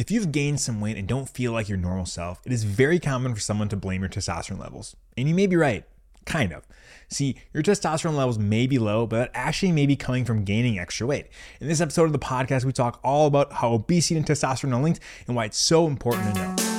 If you've gained some weight and don't feel like your normal self, it is very common for someone to blame your testosterone levels. And you may be right, kind of. See, your testosterone levels may be low, but that actually may be coming from gaining extra weight. In this episode of the podcast, we talk all about how obesity and testosterone are linked and why it's so important to know.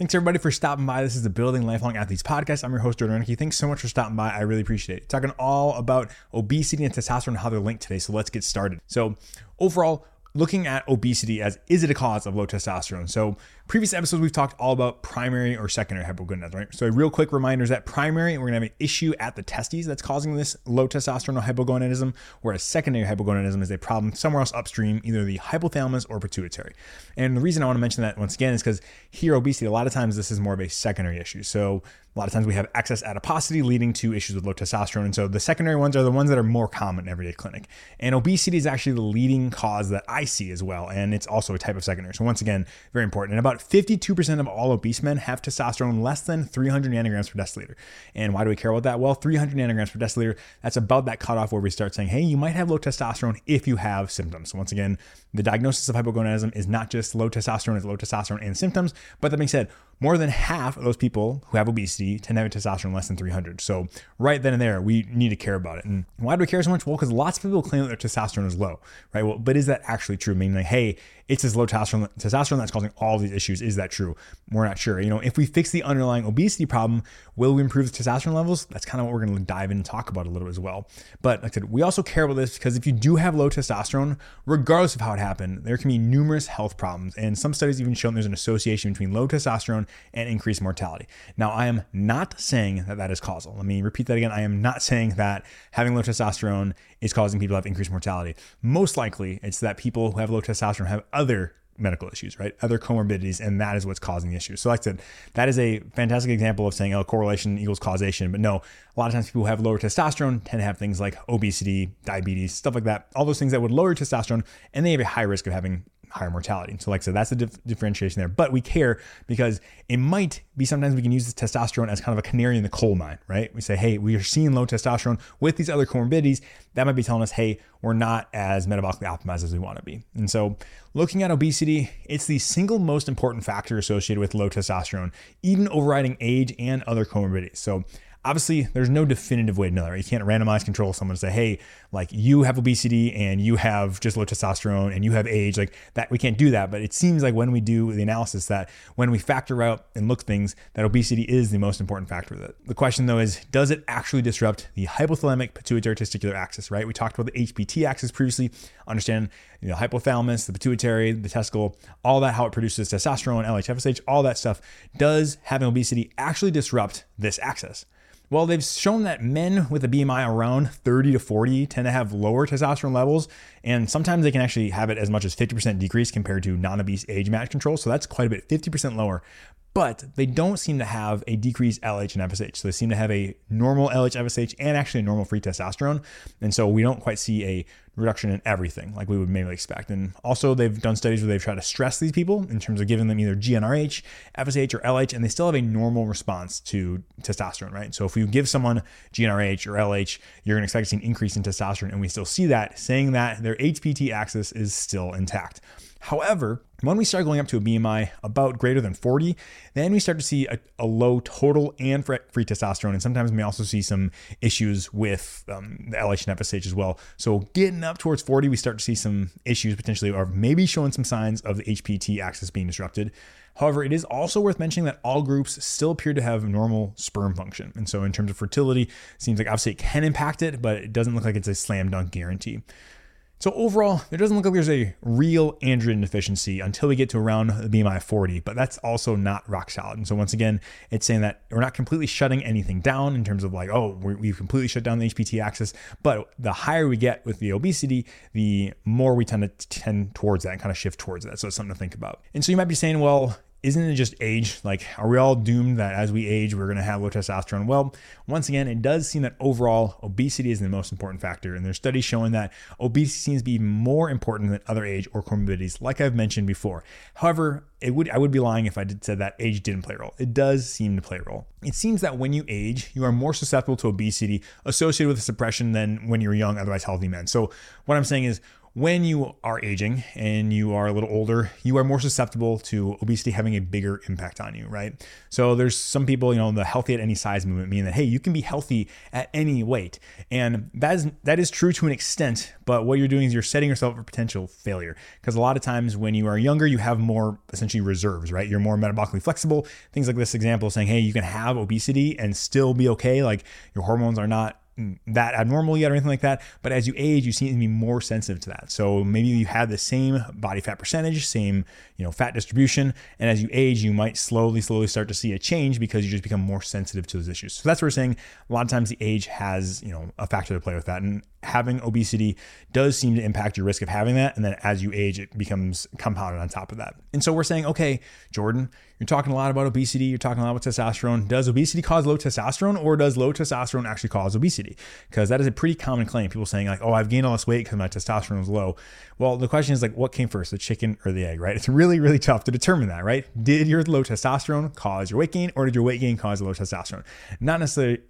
Thanks everybody for stopping by. This is the Building Lifelong Athletes podcast. I'm your host, Jordan Rennicke. Thanks so much for stopping by. I really appreciate it. Talking all about obesity and testosterone and how they're linked today. So let's get started. So overall, looking at obesity as is it a cause of low testosterone? So previous episodes we've talked all about primary or secondary hypogonadism, right? So a real quick reminder is that primary, we're gonna have an issue at the testes that's causing this low testosterone hypogonadism, whereas secondary hypogonadism is a problem somewhere else upstream, either the hypothalamus or pituitary. And the reason I want to mention that once again is because here obesity, a lot of times this is more of a secondary issue. So a lot of times we have excess adiposity leading to issues with low testosterone. And so the secondary ones are the ones that are more common in everyday clinic. And obesity is actually the leading cause that I see as well. And it's also a type of secondary. So once again, very important. And about 52% of all obese men have testosterone less than 300 nanograms per deciliter. And why do we care about that? Well, 300 nanograms per deciliter, that's about that cutoff where we start saying, hey, you might have low testosterone if you have symptoms. So once again, the diagnosis of hypogonadism is not just low testosterone, it's low testosterone and symptoms. But that being said, more than half of those people who have obesity tend to have testosterone less than 300. So right then and there, we need to care about it. And why do we care so much? Well, because lots of people claim that their testosterone is low, right? Well, but is that actually true? Meaning like, hey, it's this low testosterone, testosterone that's causing all these issues. Is that true? We're not sure. You know, if we fix the underlying obesity problem, will we improve the testosterone levels? That's kind of what we're going to dive in and talk about a little bit as well. But like I said, we also care about this because if you do have low testosterone, regardless of how it happened, there can be numerous health problems. And some studies even show there's an association between low testosterone and increased mortality. Now, I am not saying that that is causal. Let me repeat that again. I am not saying that having low testosterone is causing people to have increased mortality. Most likely, it's that people who have low testosterone have other medical issues, right? Other comorbidities, and that is what's causing the issue. So, like I said, that is a fantastic example of saying, oh, correlation equals causation. But no, a lot of times people who have lower testosterone tend to have things like obesity, diabetes, stuff like that, all those things that would lower testosterone, and they have a high risk of having higher mortality. So, like I said, that's the dif- differentiation there. But we care because it might be sometimes we can use this testosterone as kind of a canary in the coal mine, right? We say, hey, we are seeing low testosterone with these other comorbidities. That might be telling us, hey, we're not as metabolically optimized as we want to be. And so, looking at obesity, it's the single most important factor associated with low testosterone, even overriding age and other comorbidities. So, Obviously, there's no definitive way to know that. Right? You can't randomize control someone and say, hey, like you have obesity and you have just low testosterone and you have age. Like that, we can't do that. But it seems like when we do the analysis, that when we factor out and look things, that obesity is the most important factor of it. The question though is, does it actually disrupt the hypothalamic pituitary testicular axis, right? We talked about the HPT axis previously, understand you know, hypothalamus, the pituitary, the testicle, all that, how it produces testosterone, LH, FSH, all that stuff. Does having obesity actually disrupt this axis? Well, they've shown that men with a BMI around 30 to 40 tend to have lower testosterone levels, and sometimes they can actually have it as much as 50% decrease compared to non obese age match control. So that's quite a bit, 50% lower but they don't seem to have a decreased LH and FSH. So they seem to have a normal LH, FSH, and actually a normal free testosterone. And so we don't quite see a reduction in everything like we would maybe expect. And also, they've done studies where they've tried to stress these people in terms of giving them either GnRH, FSH, or LH, and they still have a normal response to testosterone, right? So if you give someone GnRH or LH, you're going to expect to see an increase in testosterone, and we still see that, saying that their HPT axis is still intact. However, when we start going up to a BMI about greater than 40, then we start to see a, a low total and free testosterone. And sometimes we also see some issues with um, the LH and FSH as well. So getting up towards 40, we start to see some issues potentially, or maybe showing some signs of the HPT axis being disrupted. However, it is also worth mentioning that all groups still appear to have normal sperm function. And so, in terms of fertility, it seems like obviously it can impact it, but it doesn't look like it's a slam dunk guarantee. So overall, there doesn't look like there's a real androgen deficiency until we get to around the BMI 40, but that's also not rock solid. And so once again, it's saying that we're not completely shutting anything down in terms of like, oh, we've completely shut down the HPT axis. But the higher we get with the obesity, the more we tend to tend towards that and kind of shift towards that. So it's something to think about. And so you might be saying, well, isn't it just age? Like, are we all doomed that as we age, we're going to have low testosterone? Well, once again, it does seem that overall obesity is the most important factor. And there's studies showing that obesity seems to be more important than other age or comorbidities, like I've mentioned before. However, it would I would be lying if I did said that age didn't play a role. It does seem to play a role. It seems that when you age, you are more susceptible to obesity associated with suppression than when you're young, otherwise healthy men. So what I'm saying is when you are aging and you are a little older, you are more susceptible to obesity having a bigger impact on you, right? So there's some people, you know, the healthy at any size movement, meaning that hey, you can be healthy at any weight, and that is that is true to an extent. But what you're doing is you're setting yourself for potential failure because a lot of times when you are younger, you have more essentially reserves, right? You're more metabolically flexible. Things like this example saying, hey, you can have obesity and still be okay. Like your hormones are not Mm, that abnormal yet or anything like that. But as you age, you seem to be more sensitive to that. So maybe you have the same body fat percentage, same you know fat distribution, and as you age, you might slowly, slowly start to see a change because you just become more sensitive to those issues. So that's what we're saying. A lot of times the age has you know a factor to play with that, and having obesity does seem to impact your risk of having that. And then as you age, it becomes compounded on top of that. And so we're saying, okay, Jordan, you're talking a lot about obesity. You're talking a lot about testosterone. Does obesity cause low testosterone or does low testosterone actually cause obesity? Because that is a pretty common claim. People saying, like, oh, I've gained all this weight because my testosterone is low. Well, the question is, like, what came first, the chicken or the egg, right? It's really, really tough to determine that, right? Did your low testosterone cause your weight gain or did your weight gain cause low testosterone? Not necessarily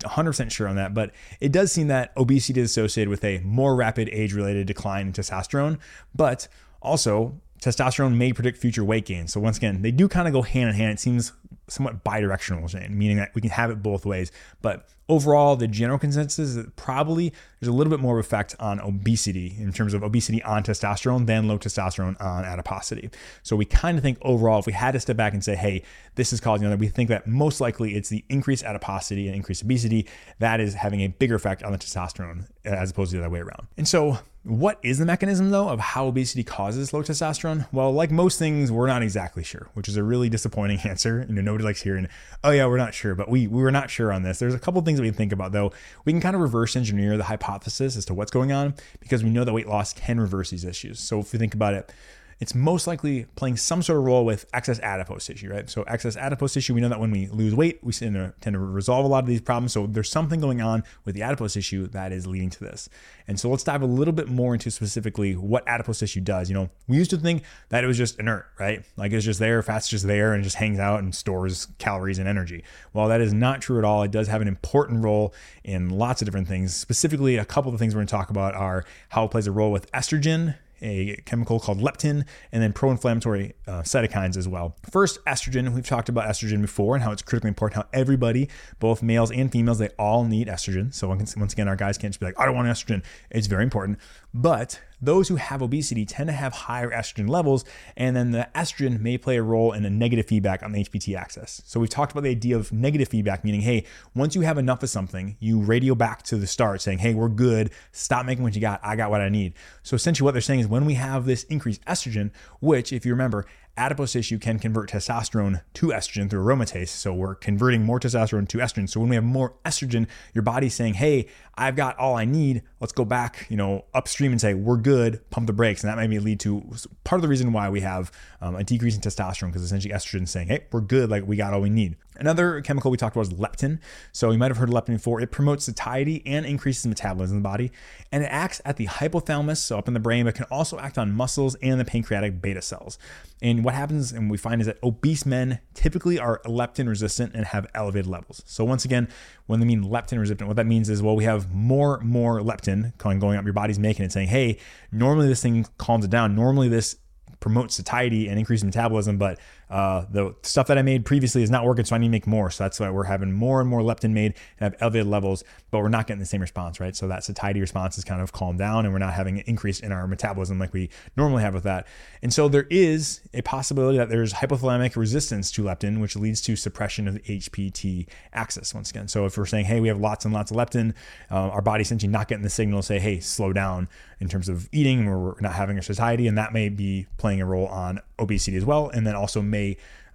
100% sure on that, but it does seem that obesity is associated with a more rapid age related decline in testosterone, but also testosterone may predict future weight gain. So once again, they do kind of go hand in hand. It seems somewhat bidirectional, meaning that we can have it both ways. But overall, the general consensus is that probably there's a little bit more of effect on obesity in terms of obesity on testosterone than low testosterone on adiposity. So we kind of think overall, if we had to step back and say, hey, this is causing that, we think that most likely it's the increased adiposity and increased obesity that is having a bigger effect on the testosterone as opposed to the other way around. And so what is the mechanism though of how obesity causes low testosterone? Well, like most things, we're not exactly sure, which is a really disappointing answer. You know, nobody likes hearing, "Oh yeah, we're not sure," but we we were not sure on this. There's a couple things that we can think about though. We can kind of reverse engineer the hypothesis as to what's going on because we know that weight loss can reverse these issues. So if you think about it, it's most likely playing some sort of role with excess adipose tissue, right? So excess adipose tissue, we know that when we lose weight, we tend to, resolve a lot of these problems. So there's something going on with the adipose tissue that is leading to this. And so let's dive a little bit more into specifically what adipose tissue does. You know, we used to think that it was just inert, right? Like it's just there, fat's just there and just hangs out and stores calories and energy. Well, that is not true at all. It does have an important role in lots of different things. Specifically, a couple of the things we're going to talk about are how it plays a role with estrogen a chemical called leptin, and then pro inflammatory uh, cytokines as well. First, estrogen. We've talked about estrogen before and how it's critically important, how everybody, both males and females, they all need estrogen. So, once again, our guys can't just be like, I don't want estrogen. It's very important. But those who have obesity tend to have higher estrogen levels, and then the estrogen may play a role in a negative feedback on the HPT axis. So we've talked about the idea of negative feedback, meaning, hey, once you have enough of something, you radio back to the start saying, hey, we're good, stop making what you got, I got what I need. So essentially what they're saying is when we have this increased estrogen, which if you remember, adipose tissue can convert testosterone to estrogen through aromatase. So we're converting more testosterone to estrogen. So when we have more estrogen, your body's saying, hey, I've got all I need. Let's go back, you know, upstream and say, we're good, pump the brakes. And that may lead to part of the reason why we have um, a decrease in testosterone, because essentially estrogen saying, hey, we're good, like we got all we need. Another chemical we talked about is leptin. So you might have heard of leptin before. It promotes satiety and increases metabolism in the body. And it acts at the hypothalamus, so up in the brain, but can also act on muscles and the pancreatic beta cells. And what happens and we find is that obese men typically are leptin resistant and have elevated levels. So once again, when they mean leptin resistant, what that means is well, we have more more leptin going up, your body's making it saying, hey, normally this thing calms it down. Normally this promotes satiety and increases metabolism, but uh, the stuff that I made previously is not working, so I need to make more. So that's why we're having more and more leptin made and have elevated levels, but we're not getting the same response, right? So that satiety response is kind of calmed down, and we're not having an increase in our metabolism like we normally have with that. And so there is a possibility that there's hypothalamic resistance to leptin, which leads to suppression of the HPT axis once again. So if we're saying, hey, we have lots and lots of leptin, uh, our body's essentially not getting the signal to say, hey, slow down in terms of eating, we're not having a satiety, and that may be playing a role on obesity as well, and then also may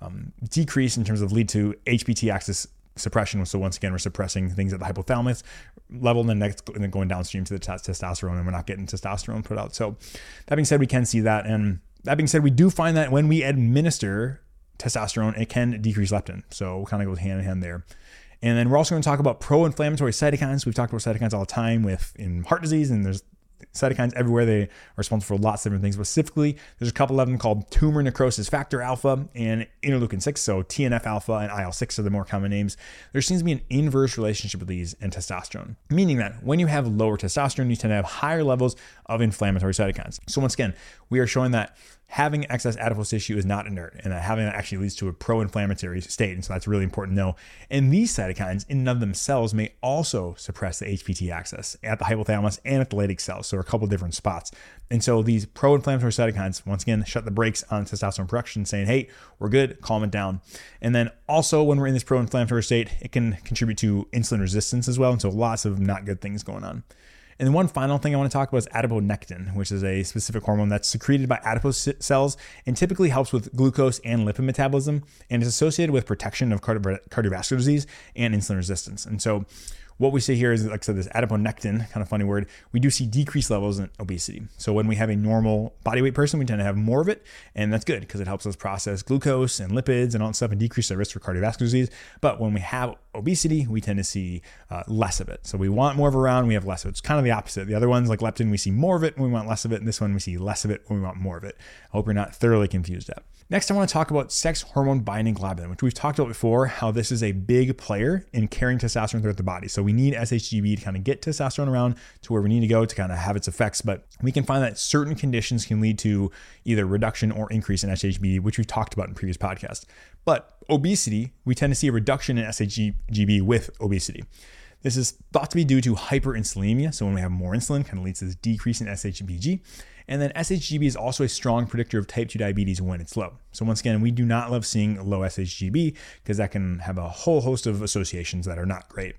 um, decrease in terms of lead to HPT axis suppression. So once again, we're suppressing things at the hypothalamus level, and then next and then going downstream to the t- testosterone, and we're not getting testosterone put out. So that being said, we can see that, and that being said, we do find that when we administer testosterone, it can decrease leptin. So kind of goes hand in hand there. And then we're also going to talk about pro-inflammatory cytokines. We've talked about cytokines all the time with in heart disease, and there's cytokines everywhere. They are responsible for lots of different things. Specifically, there's a couple of them called tumor necrosis factor alpha and interleukin 6. So TNF alpha and IL 6 are the more common names. There seems to be an inverse relationship with these and testosterone, meaning that when you have lower testosterone, you tend to have higher levels of inflammatory cytokines. So, once again, we are showing that having excess adipose tissue is not inert and that having that actually leads to a pro-inflammatory state. And so that's really important to know. And these cytokines in and of themselves may also suppress the HPT axis at the hypothalamus and at the Leydig cells. So a couple different spots. And so these pro-inflammatory cytokines, once again, shut the brakes on testosterone production, saying, hey, we're good, calm it down. And then also when we're in this pro-inflammatory state, it can contribute to insulin resistance as well. And so lots of not good things going on. And one final thing I want to talk about is adiponectin, which is a specific hormone that's secreted by adipose cells and typically helps with glucose and lipid metabolism and is associated with protection of cardiovascular disease and insulin resistance. And so what we see here is, like I said, this adiponectin, kind of funny word, we do see decreased levels in obesity. So when we have a normal body weight person, we tend to have more of it, and that's good because it helps us process glucose and lipids and all that stuff and decrease the risk for cardiovascular disease. But when we have obesity, we tend to see uh, less of it. So we want more of it around, we have less of it. It's kind of the opposite. The other ones, like leptin, we see more of it when we want less of it, and this one we see less of it when we want more of it. I hope you're not thoroughly confused yet. Next, I want to talk about sex hormone binding globulin, which we've talked about before, how this is a big player in carrying testosterone throughout the body. So we need SHGB to kind of get testosterone around to where we need to go to kind of have its effects. But we can find that certain conditions can lead to either reduction or increase in SHGB, which we've talked about in previous podcasts. But obesity, we tend to see a reduction in SHGB with obesity. This is thought to be due to hyperinsulinemia. So when we have more insulin, kind of leads to this decrease in SHBG. And then SHGB is also a strong predictor of type 2 diabetes when it's low. So once again, we do not love seeing low SHGB because that can have a whole host of associations that are not great.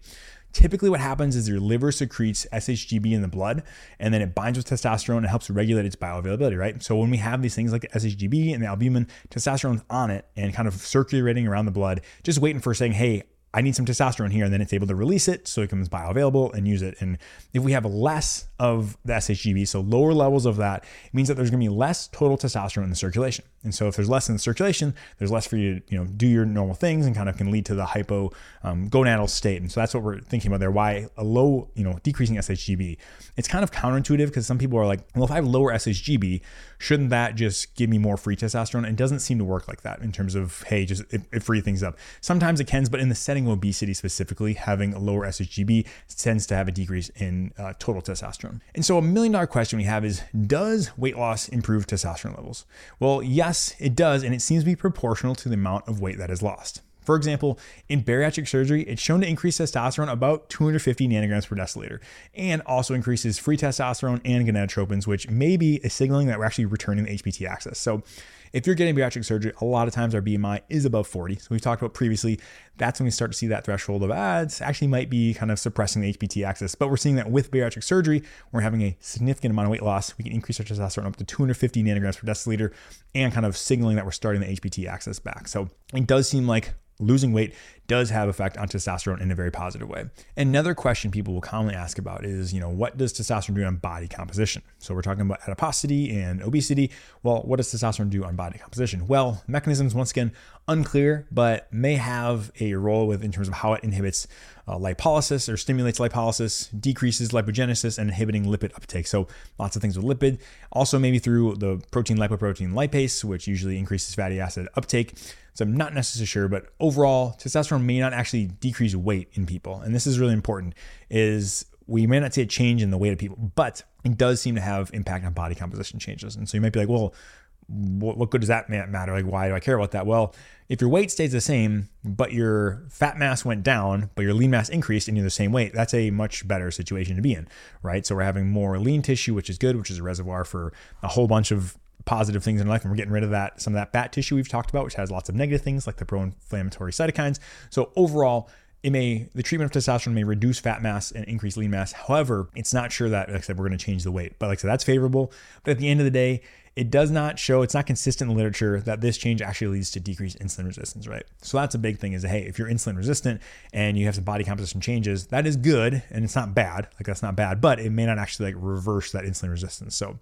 Typically, what happens is your liver secretes SHGB in the blood, and then it binds with testosterone and helps regulate its bioavailability, right? So when we have these things like SHGB and the albumin, testosterone's on it and kind of circulating around the blood, just waiting for saying, hey, I need some testosterone here, and then it's able to release it so it becomes bioavailable and use it. And if we have less of the SHGB, so lower levels of that, means that there's to be less total testosterone in the circulation. And so if there's less in the circulation, there's less for you to you know do your normal things and kind of can lead to the hypo um, gonadal state. And so that's what we're thinking about there. Why a low you know decreasing SHGB? It's kind of counterintuitive because some people are like, well, if I have lower SHGB, shouldn't that just give me more free testosterone? And it doesn't seem to work like that in terms of hey, just it, it free things up. Sometimes it can, but in the setting of obesity specifically, having a lower SHGB tends to have a decrease in uh, total testosterone. And so, a million dollar question we have is Does weight loss improve testosterone levels? Well, yes, it does, and it seems to be proportional to the amount of weight that is lost. For example, in bariatric surgery, it's shown to increase testosterone about 250 nanograms per deciliter and also increases free testosterone and gonadotropins, which may be a signaling that we're actually returning the HPT axis. So if you're getting bariatric surgery, a lot of times our BMI is above 40. So we've talked about previously, that's when we start to see that threshold of ads actually might be kind of suppressing the HPT axis. But we're seeing that with bariatric surgery, we're having a significant amount of weight loss. We can increase our testosterone up to 250 nanograms per deciliter and kind of signaling that we're starting the HPT axis back. So it does seem like losing weight does have effect on testosterone in a very positive way. Another question people will commonly ask about is, you know, what does testosterone do on body composition? So we're talking about adiposity and obesity. Well, what does testosterone do on body composition? Well, mechanisms once again unclear, but may have a role with in terms of how it inhibits uh, lipolysis or stimulates lipolysis, decreases lipogenesis, and inhibiting lipid uptake. So lots of things with lipid. Also, maybe through the protein lipoprotein lipase, which usually increases fatty acid uptake. So I'm not necessarily sure, but overall, testosterone may not actually decrease weight in people. And this is really important is we may not see a change in the weight of people, but it does seem to have impact on body composition changes. And so you might be like, well, what, good does that matter? Like, why do I care about that? Well, if your weight stays the same, but your fat mass went down, but your lean mass increased and you're the same weight, that's a much better situation to be in, right? So we're having more lean tissue, which is good, which is a reservoir for a whole bunch of positive things in life and we're getting rid of that some of that fat tissue we've talked about which has lots of negative things like the pro-inflammatory cytokines. So overall it may the treatment of testosterone may reduce fat mass and increase lean mass. However it's not sure that like i said we're going to change the weight. But like i said that's favorable. But at the end of the day it does not show it's not consistent in the literature that this change actually leads to decreased insulin resistance right? So that's a big thing is hey if you're insulin resistant and you have some body composition changes that is good and it's not bad. Like that's not bad but it may not actually like reverse that insulin resistance. So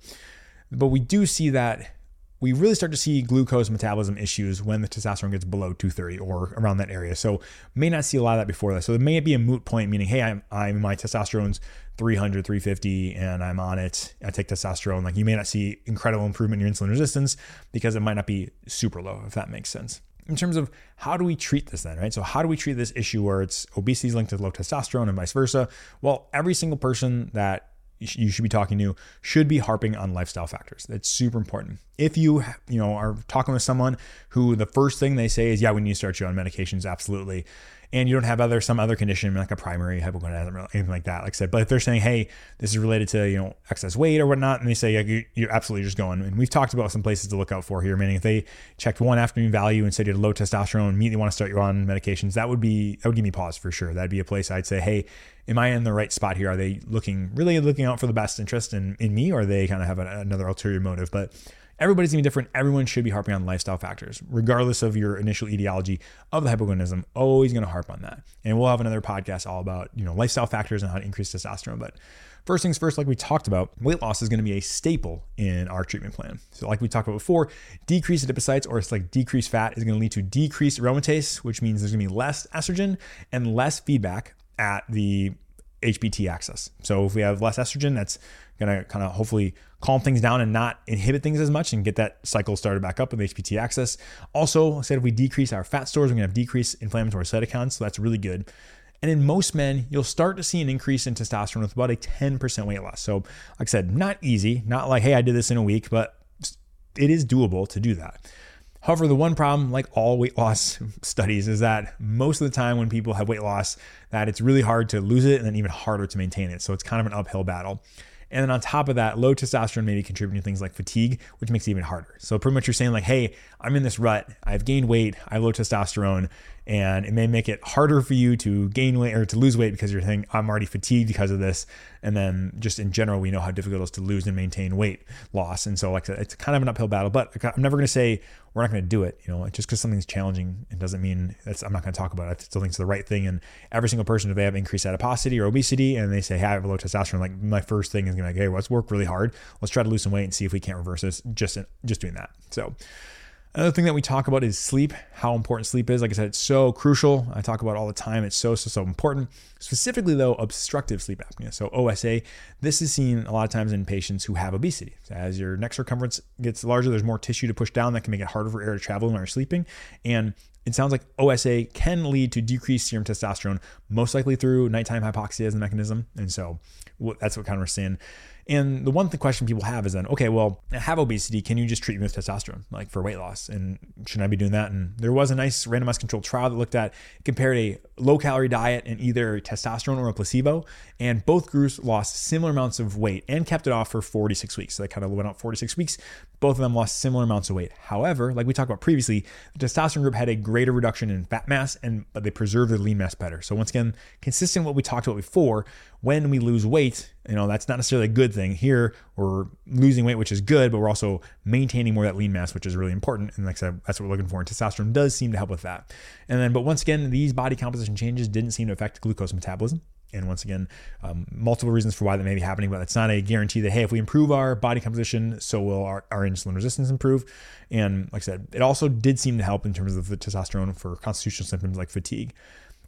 but we do see that we really start to see glucose metabolism issues when the testosterone gets below 230 or around that area. So may not see a lot of that before that. So it may be a moot point, meaning, hey, I'm, I'm my testosterone's 300, 350, and I'm on it. I take testosterone. Like you may not see incredible improvement in your insulin resistance because it might not be super low, if that makes sense. In terms of how do we treat this then, right? So how do we treat this issue where it's obesity is linked to low testosterone and vice versa? Well, every single person that you should be talking to should be harping on lifestyle factors. That's super important. If you you know are talking with someone who the first thing they say is yeah we need to start you on medications absolutely and you don't have other some other condition like a primary hypogonadism or anything like that. Like I said, but if they're saying, hey, this is related to you know excess weight or whatnot, and they say yeah, you're absolutely just going. And we've talked about some places to look out for here. Meaning, if they checked one afternoon value and said you had low testosterone, and immediately want to start you on medications, that would be that would give me pause for sure. That'd be a place I'd say, hey, am I in the right spot here? Are they looking really looking out for the best interest in in me, or they kind of have another ulterior motive? But everybody's gonna be different. Everyone should be harping on lifestyle factors, regardless of your initial etiology of the hypogonadism. Always gonna harp on that. And we'll have another podcast all about, you know, lifestyle factors and how to increase testosterone. But first things first, like we talked about, weight loss is gonna be a staple in our treatment plan. So, like we talked about before, decreased adipocytes or it's like decreased fat is gonna lead to decreased aromatase, which means there's gonna be less estrogen and less feedback at the HPT axis. So if we have less estrogen, that's going to kind of hopefully calm things down and not inhibit things as much and get that cycle started back up with HPT axis. Also, I said if we decrease our fat stores, we're going to have decreased inflammatory cytokines. So that's really good. And in most men, you'll start to see an increase in testosterone with about a 10% weight loss. So, like I said, not easy, not like, hey, I did this in a week, but it is doable to do that. However, the one problem, like all weight loss studies, is that most of the time when people have weight loss, that it's really hard to lose it and then even harder to maintain it. So it's kind of an uphill battle. And then on top of that, low testosterone may be contributing to things like fatigue, which makes it even harder. So pretty much you're saying like, hey, I'm in this rut. I've gained weight. I have low testosterone and it may make it harder for you to gain weight or to lose weight because you're thinking I'm already fatigued because of this. And then just in general, we know how difficult it is to lose and maintain weight loss. And so like it's kind of an uphill battle, but I'm never going to say we're not going to do it. You know, just because something's challenging, it doesn't mean that's, I'm not going to talk about it. I still think it's the right thing. And every single person, if they have increased adiposity or obesity and they say, hey, I have low testosterone, like my first thing is going to be like, hey, let's work really hard. Let's try to lose some weight and see if we can't reverse this just, just doing that. So Another thing that we talk about is sleep, how important sleep is. Like I said, it's so crucial. I talk about all the time. It's so, so, so important. Specifically, though, obstructive sleep apnea. So, OSA, this is seen a lot of times in patients who have obesity. As your neck circumference gets larger, there's more tissue to push down that can make it harder for air to travel when you're sleeping. And it sounds like OSA can lead to decreased serum testosterone, most likely through nighttime hypoxia as the mechanism. And so that's what kind of we're seeing. And the one the question people have is then, okay, well, I have obesity. Can you just treat me with testosterone, like for weight loss? And shouldn't I be doing that? And there was a nice randomized controlled trial that looked at compared a low calorie diet and either testosterone or a placebo, and both groups lost similar amounts of weight and kept it off for 46 weeks. So they kind of went out 46 weeks. Both of them lost similar amounts of weight. However, like we talked about previously, the testosterone group had a greater reduction in fat mass, and but they preserved their lean mass better. So once again, consistent with what we talked about before, when we lose weight, you know, that's not necessarily a good thing. Here, we're losing weight, which is good, but we're also maintaining more of that lean mass, which is really important. And like I said, that's what we're looking for. And testosterone does seem to help with that. And then, but once again, these body composition changes didn't seem to affect glucose metabolism. And once again, um, multiple reasons for why that may be happening, but it's not a guarantee that, hey, if we improve our body composition, so will our, our insulin resistance improve. And like I said, it also did seem to help in terms of the testosterone for constitutional symptoms like fatigue.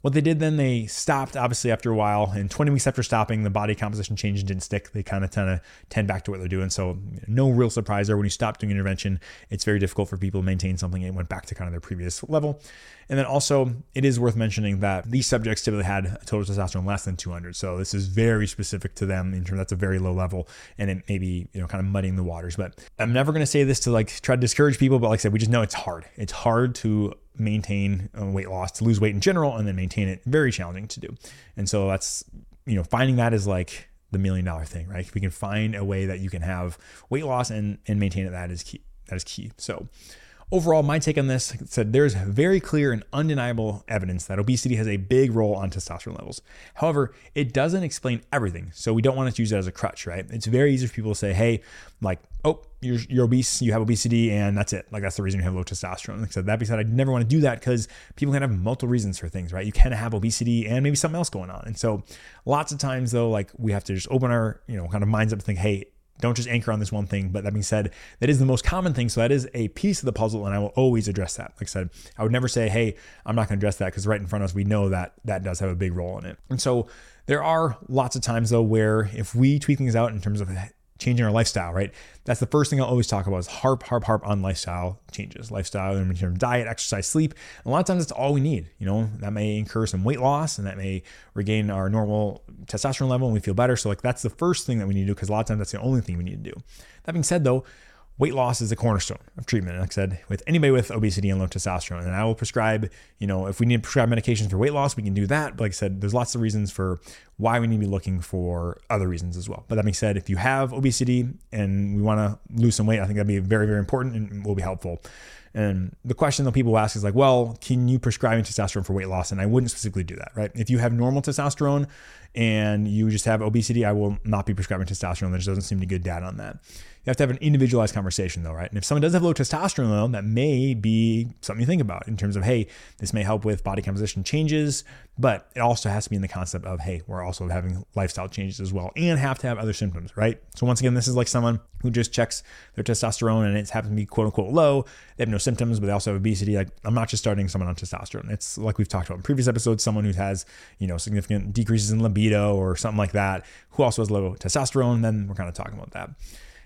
What they did then, they stopped obviously after a while, and 20 weeks after stopping, the body composition change didn't stick. They kind of kind of tend back to what they're doing. So no real surprise there. When you stop doing intervention, it's very difficult for people to maintain something. It went back to kind of their previous level. And then also, it is worth mentioning that these subjects typically had a total testosterone less than 200. So this is very specific to them in terms that's a very low level, and it may be you know kind of muddying the waters. But I'm never going to say this to like try to discourage people, but like I said, we just know it's hard. It's hard to maintain uh, weight loss, to lose weight in general, and then maintain it. Very challenging to do. And so that's, you know, finding that is like the million dollar thing, right? If we can find a way that you can have weight loss and, and maintain it, that is key. That is key. So, Overall, my take on this said there's very clear and undeniable evidence that obesity has a big role on testosterone levels. However, it doesn't explain everything, so we don't want to use it as a crutch, right? It's very easy for people to say, "Hey, like, oh, you're, you're obese, you have obesity, and that's it. Like that's the reason you have low testosterone." Like I said, that being said, I never want to do that because people can have multiple reasons for things, right? You can have obesity and maybe something else going on, and so lots of times though, like we have to just open our you know kind of minds up to think, "Hey, don't just anchor on this one thing. But that being said, that is the most common thing. So that is a piece of the puzzle, and I will always address that. Like I said, I would never say, hey, I'm not going to address that because right in front of us, we know that that does have a big role in it. And so there are lots of times though where if we tweak things out in terms of changing our lifestyle, right? That's the first thing I'll always talk about is harp, harp, harp on lifestyle changes, lifestyle in terms of diet, exercise, sleep. And a lot of times that's all we need. You know, that may incur some weight loss and that may regain our normal testosterone level and we feel better. So like that's the first thing that we need to do because a lot of times that's the only thing we need to do. That being said though, weight loss is a cornerstone of treatment. Like I said, with anybody with obesity and low testosterone, and I will prescribe, you know, if we need to prescribe medications for weight loss, we can do that. But like I said, there's lots of reasons for why we need to be looking for other reasons as well. But that being said, if you have obesity and we want to lose some weight, I think that'd be very, very important and will be helpful. And the question that people ask is like, well, can you prescribe testosterone for weight loss? And I wouldn't specifically do that, right? If you have normal testosterone and you just have obesity, I will not be prescribing testosterone. There just doesn't seem to be good data on that. You have to have an individualized conversation though, right? And if someone does have low testosterone that may be something you think about in terms of, hey, this may help with body composition changes, but it also has to be in the concept of, hey, we're also having lifestyle changes as well and have to have other symptoms, right? So once again, this is like someone who just checks their testosterone and it's happens to be quote unquote low. They have no symptoms, but they also have obesity. Like I'm not just starting someone on testosterone. It's like we've talked about in previous episodes, someone who has, you know, significant decreases in libido or something like that, who also has low testosterone, then we're kind of talking about that.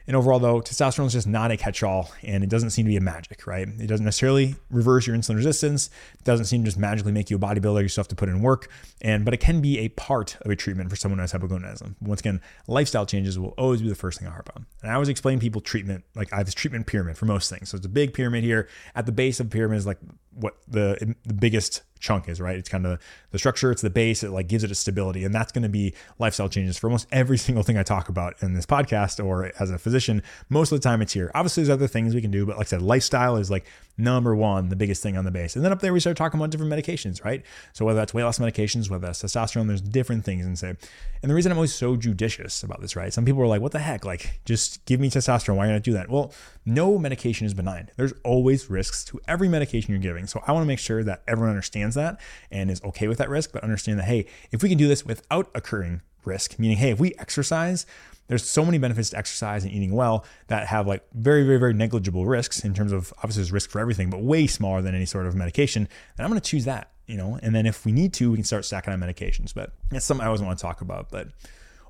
And overall, though, testosterone is just not a catch all and it doesn't seem to be a magic, right? It doesn't necessarily reverse your insulin resistance. It doesn't seem to just magically make you a bodybuilder. You still have to put in work. And but it can be a part of a treatment for someone who has hypogonadism. Once again, lifestyle changes will always be the first thing I harp on. And I always explain people treatment, like I have this treatment pyramid for most things. So it's a big pyramid here. At the base of the pyramid is like what the the biggest chunk is, right? It's kind of the structure, it's the base, it like gives it a stability. And that's going to be lifestyle changes for almost every single thing I talk about in this podcast or as a physician. Most of the time it's here. Obviously, there's other things we can do, but like I said, lifestyle is like number one, the biggest thing on the base. And then up there, we start talking about different medications, right? So whether that's weight loss medications, whether that's testosterone, there's different things and say. And the reason I'm always so judicious about this, right? Some people are like, what the heck? Like, just give me testosterone. Why are you not do that? Well, no medication is benign. There's always risks to every medication you're giving. So I want to make sure that everyone understands that and is okay with that risk, but understand that, hey, if we can do this without occurring risk, meaning, hey, if we exercise, there's so many benefits to exercise and eating well that have like very, very, very negligible risks in terms of obviously there's risk for everything, but way smaller than any sort of medication. And I'm going to choose that, you know, and then if we need to, we can start stacking on medications. But that's something I always want to talk about. But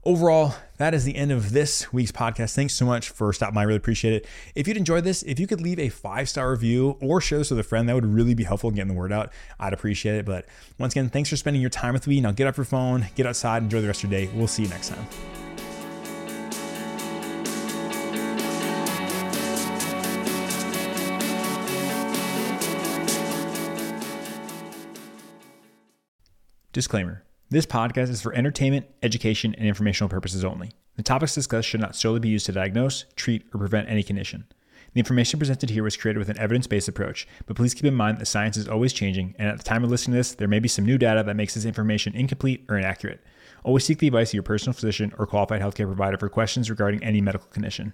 overall, that is the end of this week's podcast. Thanks so much for stopping by. I really appreciate it. If you'd enjoyed this, if you could leave a five star review or share this with a friend, that would really be helpful in getting the word out. I'd appreciate it. But once again, thanks for spending your time with me. Now get off your phone, get outside, enjoy the rest of your day. We'll see you next time. Disclaimer This podcast is for entertainment, education, and informational purposes only. The topics discussed should not solely be used to diagnose, treat, or prevent any condition. The information presented here was created with an evidence based approach, but please keep in mind that science is always changing, and at the time of listening to this, there may be some new data that makes this information incomplete or inaccurate. Always seek the advice of your personal physician or qualified healthcare provider for questions regarding any medical condition.